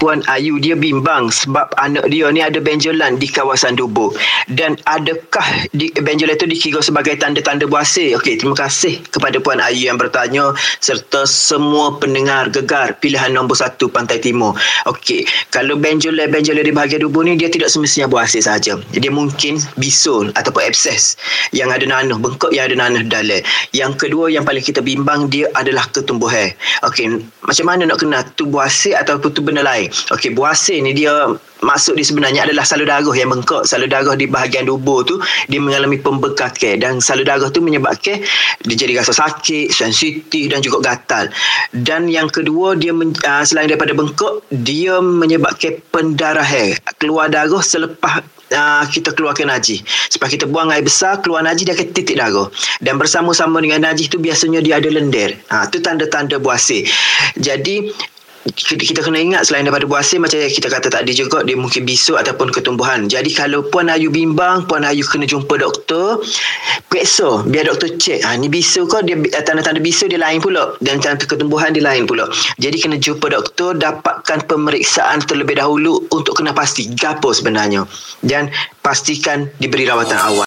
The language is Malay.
Puan Ayu dia bimbang sebab anak dia ni ada benjolan di kawasan Dubuk dan adakah di, benjolan itu dikira sebagai tanda-tanda buasir okey terima kasih kepada Puan Ayu yang bertanya serta semua pendengar gegar pilihan nombor satu Pantai Timur. Okey kalau benjolan-benjolan di bahagian Dubuk ni dia tidak semestinya buasir saja dia mungkin bisul ataupun abses yang ada nanah bengkok yang ada nanah dalam. Yang kedua yang paling kita bimbang dia adalah ketumbuhan. Okey macam mana nak kenal tu buasir ataupun tu benda lain Okey, buasir ni dia maksud dia sebenarnya adalah salur darah yang bengkak. Salur darah di bahagian dubur tu dia mengalami pembengkakan dan salur darah tu menyebabkan dia jadi rasa sakit, sensitif dan juga gatal. Dan yang kedua dia men, uh, selain daripada bengkak, dia menyebabkan pendarahan. Keluar darah selepas uh, kita keluarkan najis. Sebab kita buang air besar, keluar najis dia akan titik darah. Dan bersama-sama dengan najis tu biasanya dia ada lendir. Ha, tu tanda-tanda buasir. Jadi kita kena ingat selain daripada buasir macam yang kita kata tadi juga dia mungkin bisuk ataupun ketumbuhan. Jadi kalau Puan Ayu bimbang Puan Ayu kena jumpa doktor periksa biar doktor cek ha, ni bisuk ke dia tanda-tanda bisuk dia lain pula. Dan tanda ketumbuhan dia lain pula. Jadi kena jumpa doktor dapatkan pemeriksaan terlebih dahulu untuk kena pasti gapo sebenarnya. Dan pastikan diberi rawatan awal